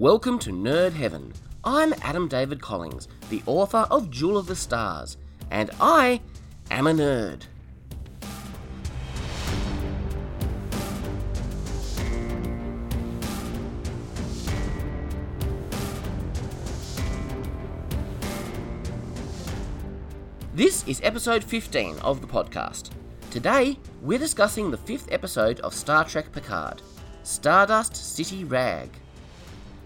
Welcome to Nerd Heaven. I'm Adam David Collins, the author of Jewel of the Stars, and I am a nerd. This is episode 15 of the podcast. Today, we're discussing the fifth episode of Star Trek Picard Stardust City Rag.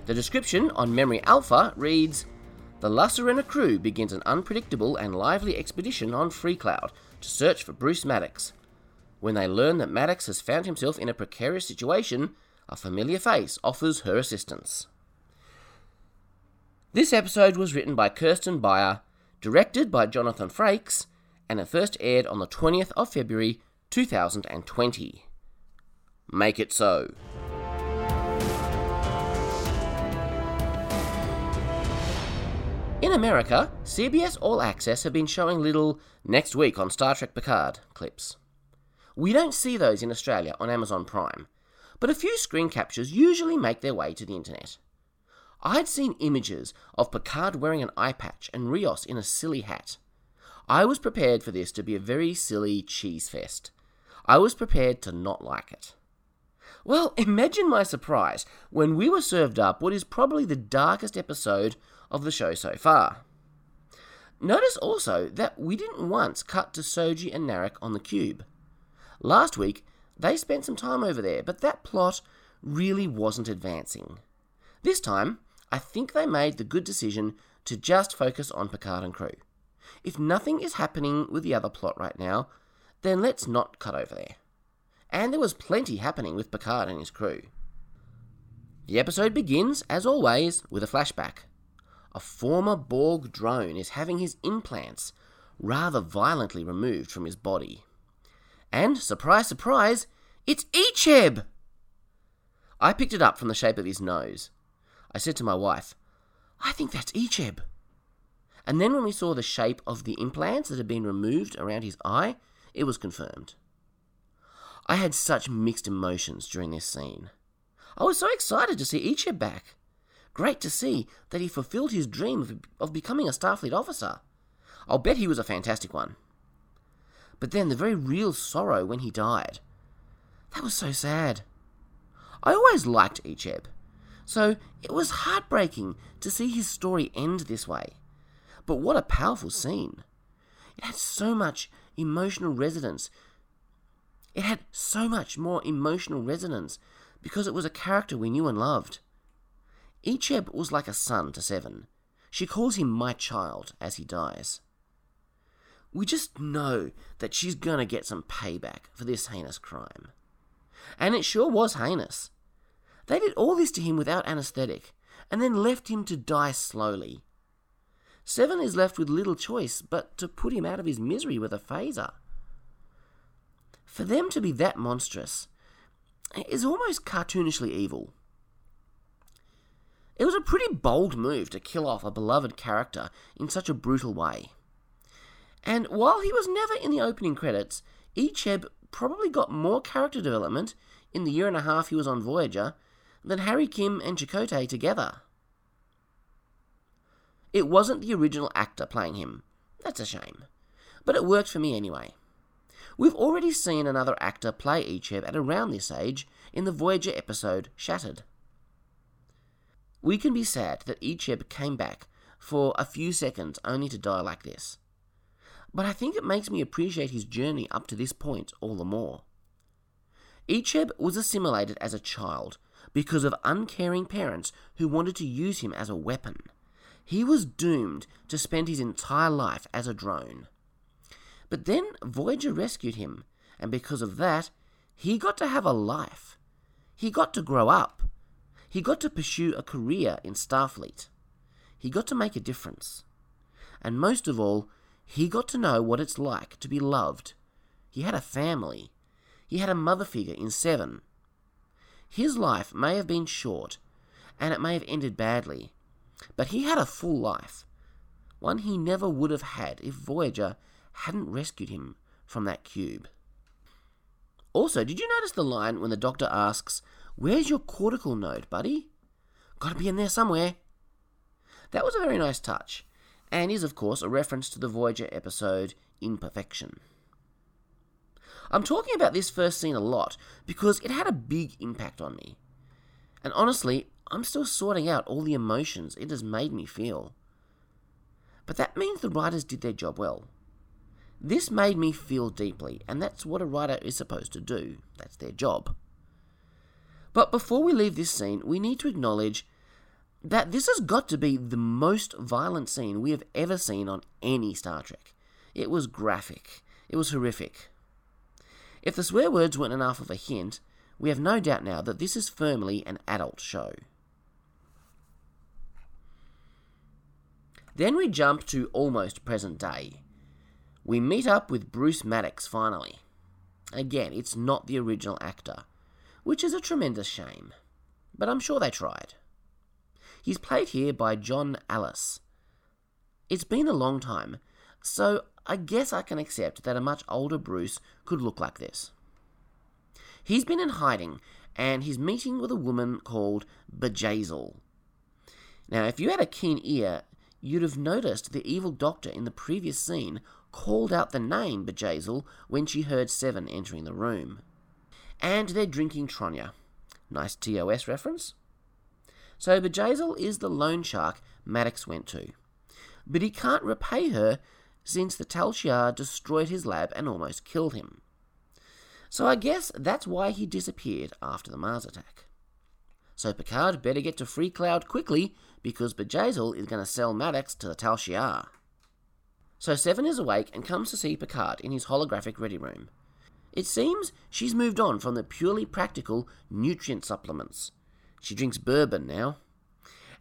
The description on Memory Alpha reads The La Sirena crew begins an unpredictable and lively expedition on Freecloud to search for Bruce Maddox. When they learn that Maddox has found himself in a precarious situation, a familiar face offers her assistance. This episode was written by Kirsten Beyer, directed by Jonathan Frakes, and it first aired on the 20th of February 2020. Make it so. In America, CBS All Access have been showing little next week on Star Trek Picard clips. We don't see those in Australia on Amazon Prime, but a few screen captures usually make their way to the internet. I'd seen images of Picard wearing an eye patch and Rios in a silly hat. I was prepared for this to be a very silly cheese fest. I was prepared to not like it. Well, imagine my surprise when we were served up what is probably the darkest episode of the show so far. Notice also that we didn't once cut to Soji and Narek on the cube. Last week, they spent some time over there, but that plot really wasn't advancing. This time, I think they made the good decision to just focus on Picard and crew. If nothing is happening with the other plot right now, then let's not cut over there. And there was plenty happening with Picard and his crew. The episode begins, as always, with a flashback. A former Borg drone is having his implants rather violently removed from his body. And, surprise, surprise, it's Icheb! I picked it up from the shape of his nose. I said to my wife, I think that's Icheb. And then when we saw the shape of the implants that had been removed around his eye, it was confirmed. I had such mixed emotions during this scene. I was so excited to see Icheb back. Great to see that he fulfilled his dream of, of becoming a Starfleet officer. I'll bet he was a fantastic one. But then the very real sorrow when he died. That was so sad. I always liked Icheb, so it was heartbreaking to see his story end this way. But what a powerful scene! It had so much emotional resonance. It had so much more emotional resonance because it was a character we knew and loved. Icheb was like a son to Seven. She calls him my child as he dies. We just know that she's gonna get some payback for this heinous crime. And it sure was heinous. They did all this to him without anesthetic, and then left him to die slowly. Seven is left with little choice but to put him out of his misery with a phaser. For them to be that monstrous is almost cartoonishly evil. It was a pretty bold move to kill off a beloved character in such a brutal way. And while he was never in the opening credits, Icheb probably got more character development in the year and a half he was on Voyager than Harry Kim and Chakotay together. It wasn't the original actor playing him. That's a shame. But it worked for me anyway. We've already seen another actor play Icheb at around this age in the Voyager episode Shattered. We can be sad that Icheb came back for a few seconds only to die like this. But I think it makes me appreciate his journey up to this point all the more. Icheb was assimilated as a child because of uncaring parents who wanted to use him as a weapon. He was doomed to spend his entire life as a drone. But then Voyager rescued him, and because of that, he got to have a life. He got to grow up. He got to pursue a career in Starfleet. He got to make a difference. And most of all, he got to know what it's like to be loved. He had a family. He had a mother figure in Seven. His life may have been short, and it may have ended badly, but he had a full life, one he never would have had if Voyager hadn't rescued him from that cube. Also, did you notice the line when the doctor asks, Where's your cortical node, buddy? Gotta be in there somewhere. That was a very nice touch, and is, of course, a reference to the Voyager episode Imperfection. I'm talking about this first scene a lot because it had a big impact on me. And honestly, I'm still sorting out all the emotions it has made me feel. But that means the writers did their job well. This made me feel deeply, and that's what a writer is supposed to do. That's their job. But before we leave this scene, we need to acknowledge that this has got to be the most violent scene we have ever seen on any Star Trek. It was graphic, it was horrific. If the swear words weren't enough of a hint, we have no doubt now that this is firmly an adult show. Then we jump to almost present day. We meet up with Bruce Maddox finally. Again, it's not the original actor, which is a tremendous shame, but I'm sure they tried. He's played here by John Ales. It's been a long time, so I guess I can accept that a much older Bruce could look like this. He's been in hiding, and he's meeting with a woman called Bjayzl. Now, if you had a keen ear, you'd have noticed the evil doctor in the previous scene called out the name Bjayzl when she heard Seven entering the room. And they're drinking Tranya. Nice TOS reference. So Bjayzl is the loan shark Maddox went to. But he can't repay her since the Tal Shiar destroyed his lab and almost killed him. So I guess that's why he disappeared after the Mars attack. So Picard better get to Free Cloud quickly because Bjayzl is going to sell Maddox to the Tal Shiar. So Seven is awake and comes to see Picard in his holographic ready room. It seems she's moved on from the purely practical nutrient supplements. She drinks bourbon now.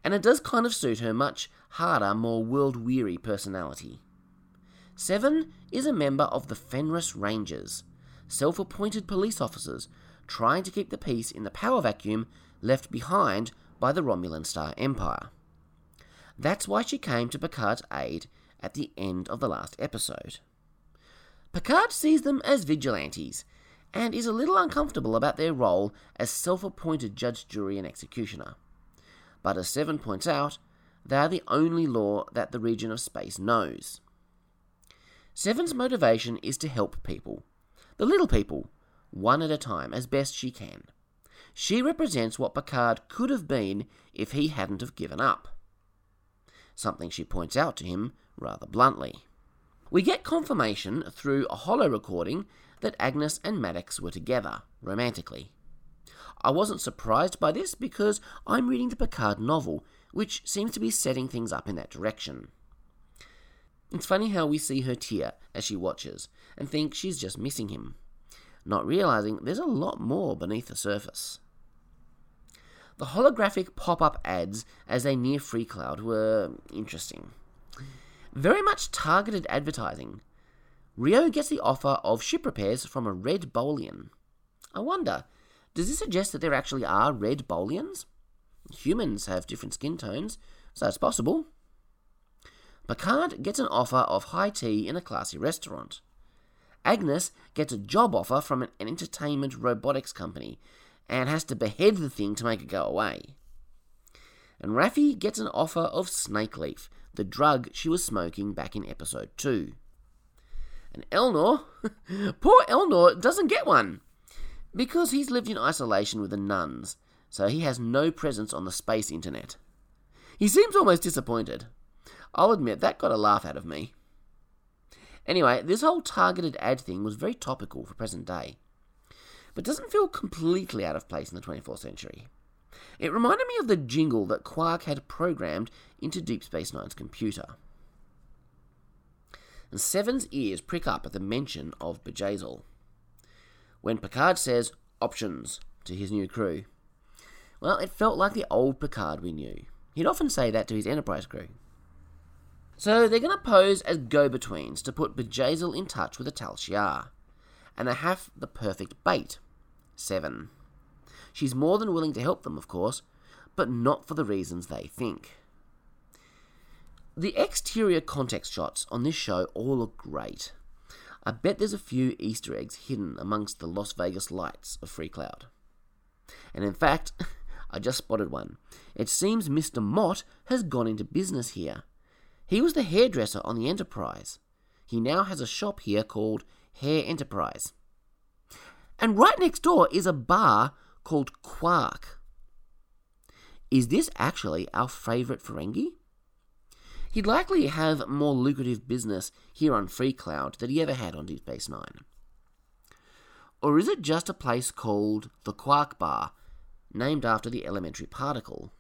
And it does kind of suit her much harder, more world weary personality. Seven is a member of the Fenris Rangers, self appointed police officers trying to keep the peace in the power vacuum left behind by the Romulan Star Empire. That's why she came to Picard's aid at the end of the last episode. Picard sees them as vigilantes and is a little uncomfortable about their role as self appointed judge, jury, and executioner. But as Seven points out, they are the only law that the region of space knows. Seven's motivation is to help people, the little people, one at a time, as best she can. She represents what Picard could have been if he hadn't have given up. Something she points out to him rather bluntly. We get confirmation through a holo recording that Agnes and Maddox were together, romantically. I wasn't surprised by this because I'm reading the Picard novel, which seems to be setting things up in that direction. It's funny how we see her tear as she watches and think she's just missing him, not realizing there's a lot more beneath the surface. The holographic pop up ads as they near Free Cloud were interesting. Very much targeted advertising. Rio gets the offer of ship repairs from a red Bolian. I wonder, does this suggest that there actually are red Bolians? Humans have different skin tones, so it's possible. Picard gets an offer of high tea in a classy restaurant. Agnes gets a job offer from an entertainment robotics company and has to behead the thing to make it go away. And Raffi gets an offer of snake leaf, the drug she was smoking back in episode 2. And Elnor, poor Elnor, doesn't get one because he's lived in isolation with the nuns, so he has no presence on the space internet. He seems almost disappointed. I'll admit that got a laugh out of me. Anyway, this whole targeted ad thing was very topical for present day but doesn't feel completely out of place in the 24th century. It reminded me of the jingle that Quark had programmed into Deep Space Nine's computer. And Seven's ears prick up at the mention of Bjayzl. When Picard says options to his new crew, well, it felt like the old Picard we knew. He'd often say that to his Enterprise crew. So they're going to pose as go-betweens to put Bjayzl in touch with the Tal Shiar, and they have the perfect bait. Seven. She's more than willing to help them, of course, but not for the reasons they think. The exterior context shots on this show all look great. I bet there's a few Easter eggs hidden amongst the Las Vegas lights of Free Cloud. And in fact, I just spotted one. It seems Mr. Mot has gone into business here. He was the hairdresser on the Enterprise. He now has a shop here called Hair Enterprise. And right next door is a bar called Quark. Is this actually our favourite Ferengi? He'd likely have more lucrative business here on Free Cloud than he ever had on Deep Space Nine. Or is it just a place called the Quark Bar, named after the elementary particle?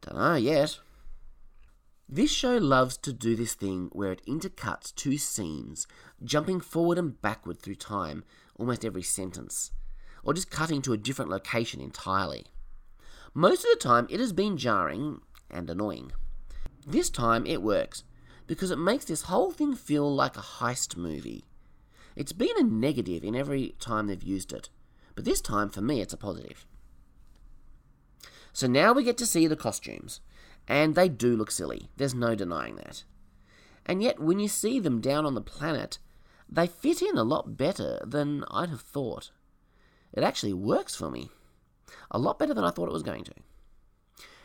Dunno yet. This show loves to do this thing where it intercuts two scenes, jumping forward and backward through time almost every sentence, or just cutting to a different location entirely. Most of the time, it has been jarring and annoying. This time it works because it makes this whole thing feel like a heist movie. It's been a negative in every time they've used it, but this time for me it's a positive. So now we get to see the costumes, and they do look silly, there's no denying that. And yet, when you see them down on the planet, they fit in a lot better than I'd have thought. It actually works for me. A lot better than I thought it was going to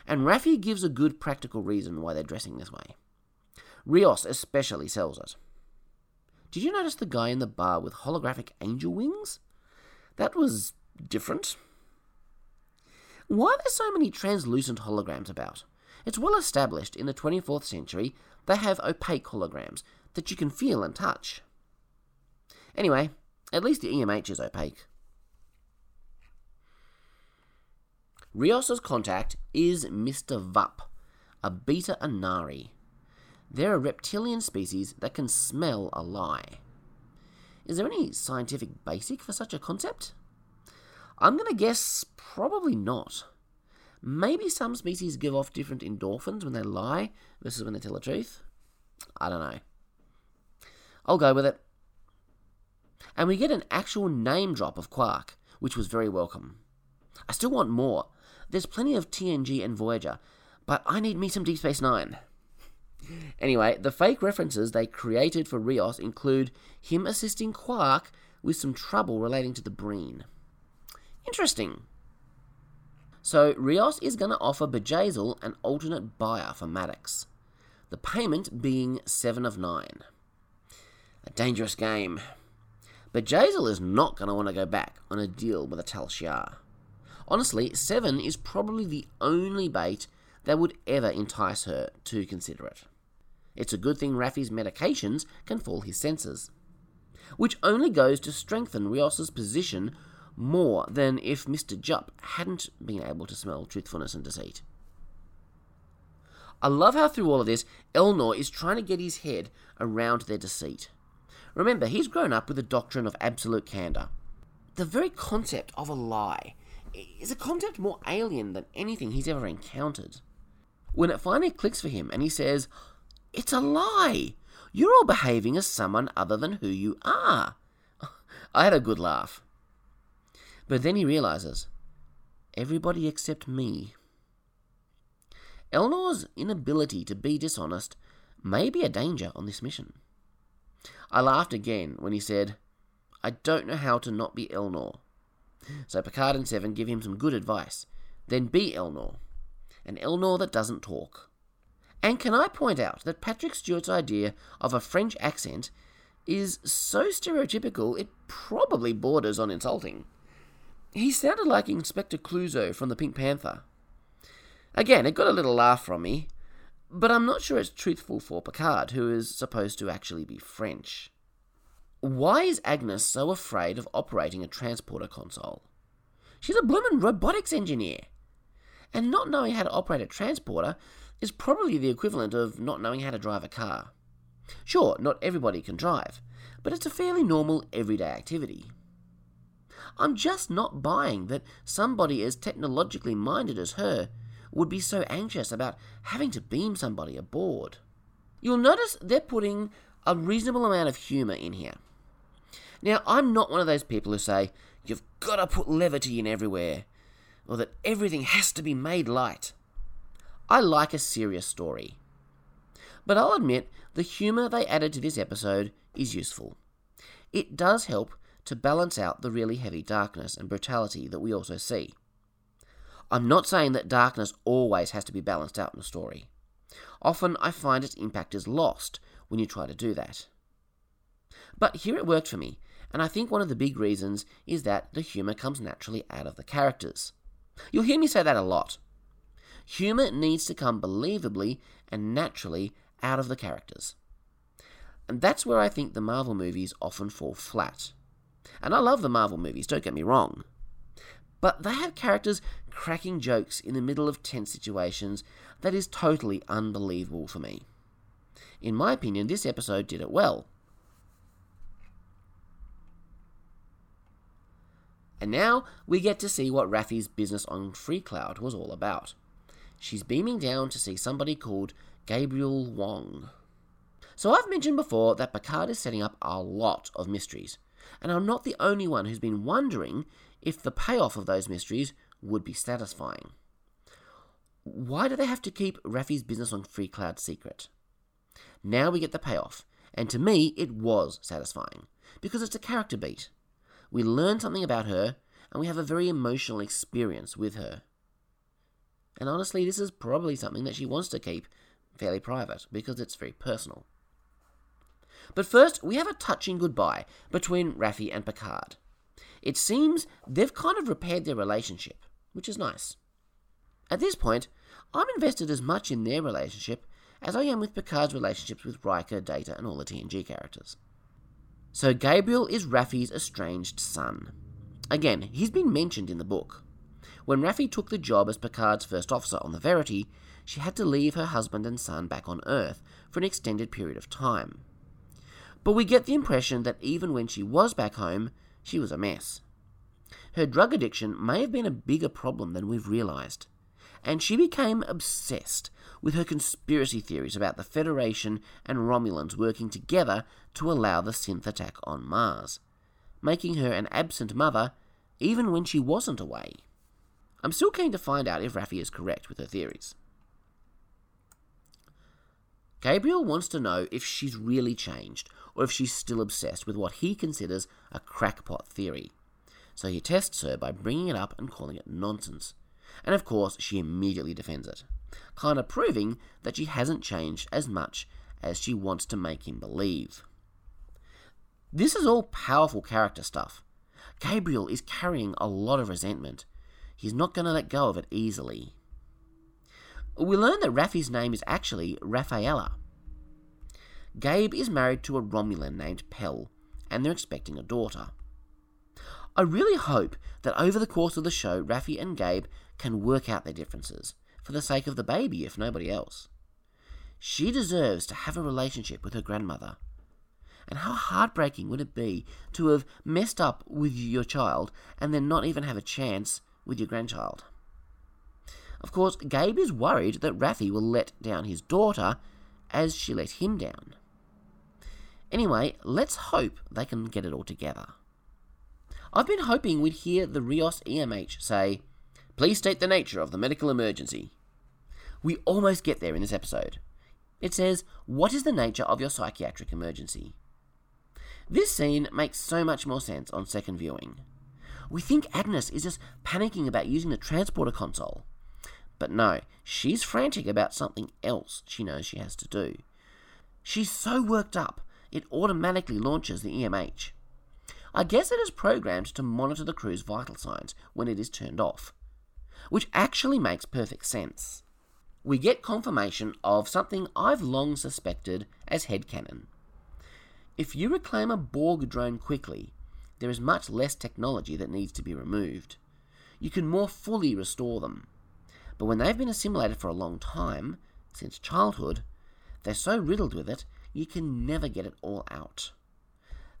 and Raffi gives a good practical reason why they're dressing this way. Rios especially sells it. Did you notice the guy in the bar with holographic angel wings? That was different. Why are there so many translucent holograms about? It's well established in the 24th century they have opaque holograms that you can feel and touch. Anyway, at least the EMH is opaque. Rios's contact is Mr. Vup, a beta Annari. They're a reptilian species that can smell a lie. Is there any scientific basic for such a concept? I'm going to guess probably not. Maybe some species give off different endorphins when they lie versus when they tell the truth. I don't know. I'll go with it. And we get an actual name drop of Quark, which was very welcome. I still want more, there's plenty of TNG and Voyager, but I need me some Deep Space Nine. Anyway, the fake references they created for Rios include him assisting Quark with some trouble relating to the Breen. Interesting. So, Rios is going to offer Bjayzl an alternate buyer for Maddox, the payment being 7 of 9. A dangerous game. Bjayzl is not going to want to go back on a deal with a Tal Shiar. Honestly, 7 is probably the only bait that would ever entice her to consider it. It's a good thing Raffi's medications can fool his senses. Which only goes to strengthen Rios's position more than if Mr. Vup hadn't been able to smell truthfulness and deceit. I love how through all of this, Elnor is trying to get his head around their deceit. Remember, he's grown up with the doctrine of absolute candour. The very concept of a lie is a concept more alien than anything he's ever encountered. When it finally clicks for him and he says, It's a lie! You're all behaving as someone other than who you are. I had a good laugh. But then he realizes, everybody except me. Elnor's inability to be dishonest may be a danger on this mission. I laughed again when he said, I don't know how to not be Elnor. So Picard and Seven give him some good advice. Then be Elnor. An Elnor that doesn't talk. And can I point out that Patrick Stewart's idea of a French accent is so stereotypical it probably borders on insulting. He sounded like Inspector Clouseau from the Pink Panther. Again, it got a little laugh from me, but I'm not sure it's truthful for Picard, who is supposed to actually be French. Why is Agnes so afraid of operating a transporter console? She's a bloomin' robotics engineer. And not knowing how to operate a transporter is probably the equivalent of not knowing how to drive a car. Sure, not everybody can drive, but it's a fairly normal everyday activity. I'm just not buying that somebody as technologically minded as her would be so anxious about having to beam somebody aboard. You'll notice they're putting a reasonable amount of humour in here. Now, I'm not one of those people who say, you've got to put levity in everywhere, or that everything has to be made light. I like a serious story. But I'll admit, the humour they added to this episode is useful. It does help to balance out the really heavy darkness and brutality that we also see. I'm not saying that darkness always has to be balanced out in a story. Often I find its impact is lost when you try to do that. But here it worked for me, and I think one of the big reasons is that the humour comes naturally out of the characters. You'll hear me say that a lot. Humour needs to come believably and naturally out of the characters. And that's where I think the Marvel movies often fall flat. And I love the Marvel movies, don't get me wrong. But they have characters cracking jokes in the middle of tense situations that is totally unbelievable for me. In my opinion, this episode did it well. And now we get to see what Raffi's business on Freecloud was all about. She's beaming down to see somebody called Gabriel Wong. So I've mentioned before that Picard is setting up a lot of mysteries, and I'm not the only one who's been wondering if the payoff of those mysteries would be satisfying. Why do they have to keep Raffi's business on Freecloud secret? Now we get the payoff, and to me it was satisfying, because it's a character beat. We learn something about her, and we have a very emotional experience with her. And honestly, this is probably something that she wants to keep fairly private, because it's very personal. But first, we have a touching goodbye between Raffi and Picard. It seems they've kind of repaired their relationship, which is nice. At this point, I'm invested as much in their relationship as I am with Picard's relationships with Riker, Data, and all the TNG characters. So Gabriel is Raffi's estranged son. Again, he's been mentioned in the book. When Raffi took the job as Picard's first officer on the Verity, she had to leave her husband and son back on Earth for an extended period of time. But we get the impression that even when she was back home, she was a mess. Her drug addiction may have been a bigger problem than we've realised, and she became obsessed with her conspiracy theories about the Federation and Romulans working together to allow the synth attack on Mars, making her an absent mother even when she wasn't away. I'm still keen to find out if Raffi is correct with her theories. Gabriel wants to know if she's really changed or if she's still obsessed with what he considers a crackpot theory. So he tests her by bringing it up and calling it nonsense. And of course, she immediately defends it, kind of proving that she hasn't changed as much as she wants to make him believe. This is all powerful character stuff. Gabriel is carrying a lot of resentment. He's not going to let go of it easily. We learn that Raffi's name is actually Rafaela, Gabe is married to a Romulan named Pell, and they're expecting a daughter. I really hope that over the course of the show, Raffi and Gabe can work out their differences, for the sake of the baby, if nobody else. She deserves to have a relationship with her grandmother. And how heartbreaking would it be to have messed up with your child and then not even have a chance with your grandchild? Of course, Gabe is worried that Raffi will let down his daughter as she let him down. Anyway, let's hope they can get it all together. I've been hoping we'd hear the Rios EMH say, Please state the nature of the medical emergency. We almost get there in this episode. It says, What is the nature of your psychiatric emergency? This scene makes so much more sense on second viewing. We think Agnes is just panicking about using the transporter console. But no, she's frantic about something else she knows she has to do. She's so worked up it automatically launches the EMH. I guess it is programmed to monitor the crew's vital signs when it is turned off, which actually makes perfect sense. We get confirmation of something I've long suspected as headcanon. If you reclaim a Borg drone quickly, there is much less technology that needs to be removed. You can more fully restore them. But when they've been assimilated for a long time, since childhood, they're so riddled with it you can never get it all out.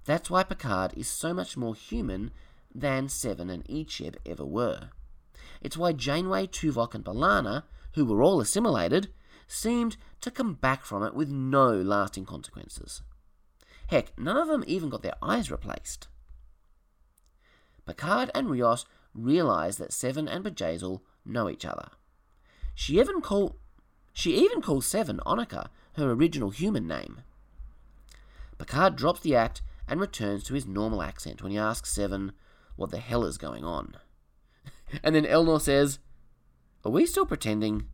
That's why Picard is so much more human than Seven and Icheb ever were. It's why Janeway, Tuvok, and B'Elanna, who were all assimilated, seemed to come back from it with no lasting consequences. Heck, none of them even got their eyes replaced. Picard and Rios realize that Seven and Bjayzl know each other. She even call she even calls Seven Onika, her original human name. Picard drops the act and returns to his normal accent when he asks Seven what the hell is going on. and then Elnor says, Are we still pretending?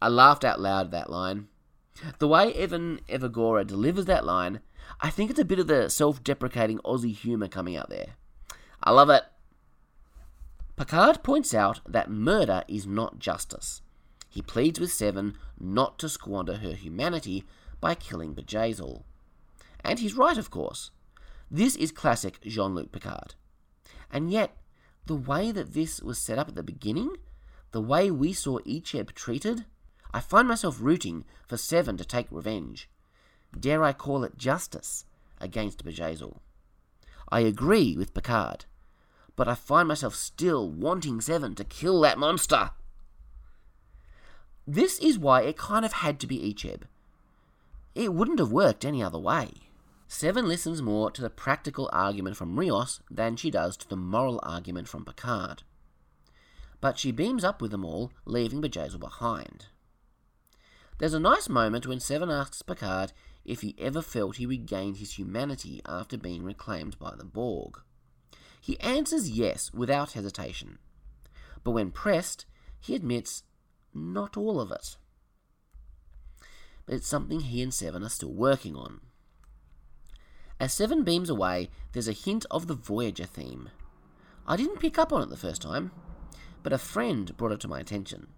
I laughed out loud at that line. The way Evan Evagora delivers that line, I think it's a bit of the self deprecating Aussie humour coming out there. I love it. Picard points out that murder is not justice. He pleads with Seven not to squander her humanity by killing Bjayzl. And he's right, of course. This is classic Jean Luc Picard. And yet, the way that this was set up at the beginning, the way we saw Icheb treated, I find myself rooting for Seven to take revenge. Dare I call it justice against Bjayzl? I agree with Picard, but I find myself still wanting Seven to kill that monster. This is why it kind of had to be Icheb. It wouldn't have worked any other way. Seven listens more to the practical argument from Rios than she does to the moral argument from Picard. But she beams up with them all, leaving Bjayzl behind. There's a nice moment when Seven asks Picard if he ever felt he regained his humanity after being reclaimed by the Borg. He answers yes without hesitation. But when pressed, he admits not all of it. But it's something he and Seven are still working on. As Seven beams away, there's a hint of the Voyager theme. I didn't pick up on it the first time, but a friend brought it to my attention.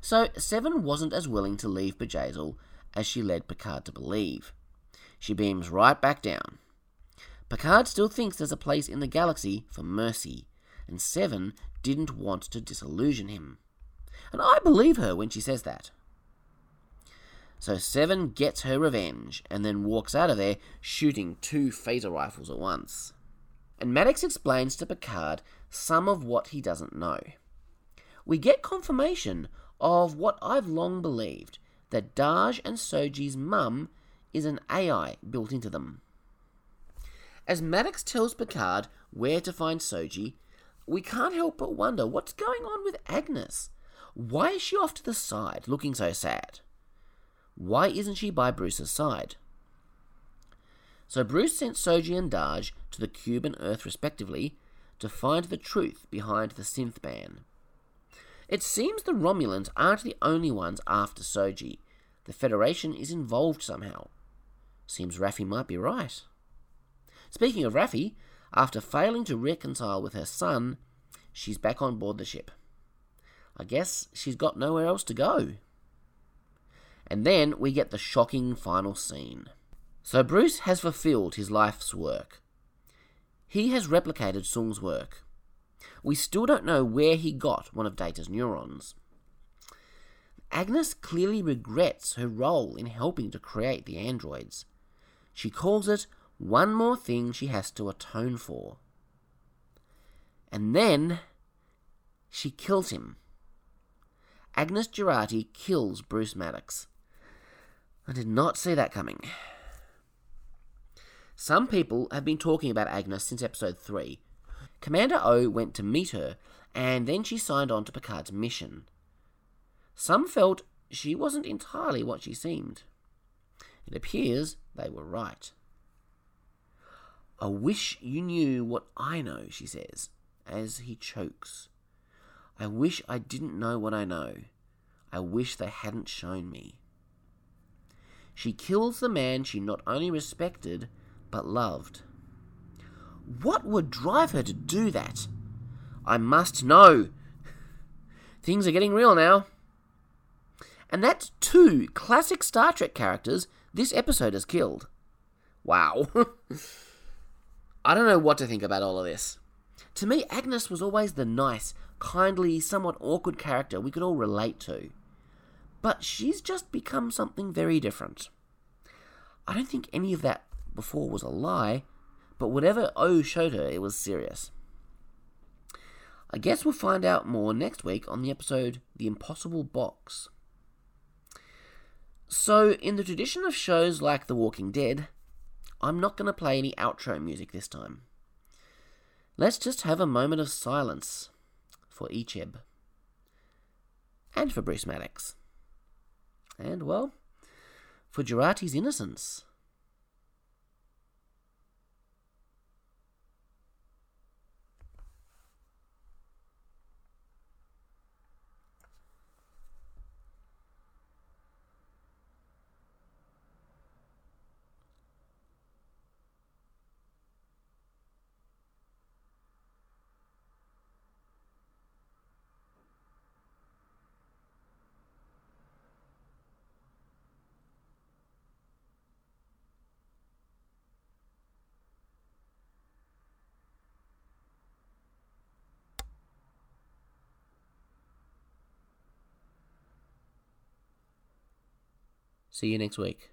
So, Seven wasn't as willing to leave Bjayzl as she led Picard to believe. She beams right back down. Picard still thinks there's a place in the galaxy for mercy, and Seven didn't want to disillusion him. And I believe her when she says that. So Seven gets her revenge and then walks out of there shooting two phaser rifles at once. And Maddox explains to Picard some of what he doesn't know. We get confirmation of what I've long believed that Dahj and Soji's mum is an AI built into them. As Maddox tells Picard where to find Soji, we can't help but wonder what's going on with Agnes. Why is she off to the side, looking so sad? Why isn't she by Bruce's side? So Bruce sent Soji and Dahj to the Cube and Earth respectively to find the truth behind the synth ban. It seems the Romulans aren't the only ones after Soji. The Federation is involved somehow. Seems Raffi might be right. Speaking of Raffi, after failing to reconcile with her son, she's back on board the ship. I guess she's got nowhere else to go. And then we get the shocking final scene. So Bruce has fulfilled his life's work. He has replicated Soong's work. We still don't know where he got one of Data's neurons. Agnes clearly regrets her role in helping to create the androids. She calls it one more thing she has to atone for. And then she kills him. Agnes Jurati kills Bruce Maddox. I did not see that coming. Some people have been talking about Agnes since episode 3. Commander O went to meet her, and then she signed on to Picard's mission. Some felt she wasn't entirely what she seemed. It appears they were right. I wish you knew what I know, she says, as he chokes. I wish I didn't know what I know. I wish they hadn't shown me. She kills the man she not only respected, but loved. What would drive her to do that? I must know. Things are getting real now. And that's two classic Star Trek characters this episode has killed. Wow. I don't know what to think about all of this. To me, Agnes was always the nice, kindly, somewhat awkward character we could all relate to but she's just become something very different. I don't think any of that before was a lie, but whatever O showed her, it was serious. I guess we'll find out more next week on the episode The Impossible Box. So, in the tradition of shows like The Walking Dead, I'm not going to play any outro music this time. Let's just have a moment of silence for Icheb and for Bruce Maddox and, well, for Jurati's innocence. See you next week.